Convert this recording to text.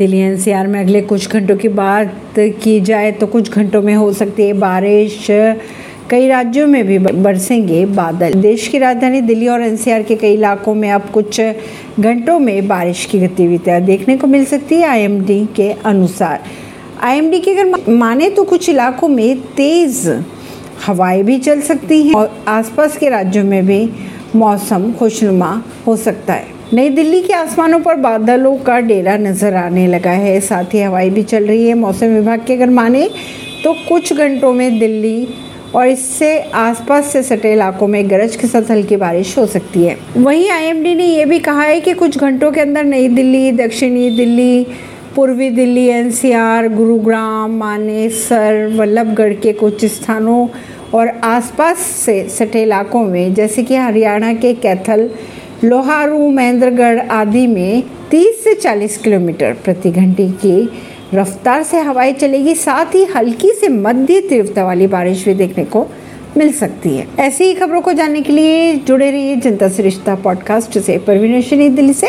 Delhi NCR में अगले कुछ घंटों की बात की जाए तो कुछ घंटों में हो सकती है बारिश। कई राज्यों में भी बरसेंगे बादल। देश की राजधानी दिल्ली और एनसीआर के कई इलाकों में अब कुछ घंटों में बारिश की गतिविधियाँ देखने को मिल सकती है आईएमडी के अनुसार। आईएमडी के अगर माने तो कुछ इलाकों में तेज हवाएँ भी चल सकती हैं और आसपास के राज्यों में भी मौसम खुशनुमा हो सकता है। नई दिल्ली के आसमानों पर बादलों का डेरा नज़र आने लगा है। साथ ही हवाई भी चल रही है। मौसम विभाग के अगर माने तो कुछ घंटों में दिल्ली और इससे आसपास से सटे इलाकों में गरज के साथ हल्की बारिश हो सकती है। वहीं आईएमडी ने यह भी कहा है कि कुछ घंटों के अंदर नई दिल्ली, दक्षिणी दिल्ली, पूर्वी दिल्ली, एनसीआर, गुरुग्राम, मानेसर, वल्लभगढ़ के कुछ स्थानों और आसपास से सटे इलाकों में, जैसे कि हरियाणा के कैथल लोहारू, महेंद्रगढ़ आदि में 30 से 40 किलोमीटर प्रति घंटे की रफ्तार से हवाएँ चलेगी। साथ ही हल्की से मध्य तीव्रता वाली बारिश भी देखने को मिल सकती है। ऐसी ही खबरों को जानने के लिए जुड़े रहिए जनता से रिश्ता पॉडकास्ट से। परवीन दिल्ली से।